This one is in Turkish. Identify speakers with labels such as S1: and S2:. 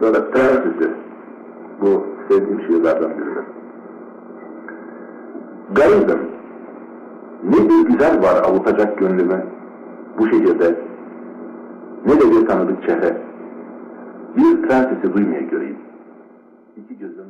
S1: Sonra prensesi. Bu sevdiğim şiirlerden biri. Garibim. Ne bir güzel var avutacak gönlüme bu şehirde. Ne de bir tanıdık çehre. Bir prensesi duymaya göreyim. İki gözüm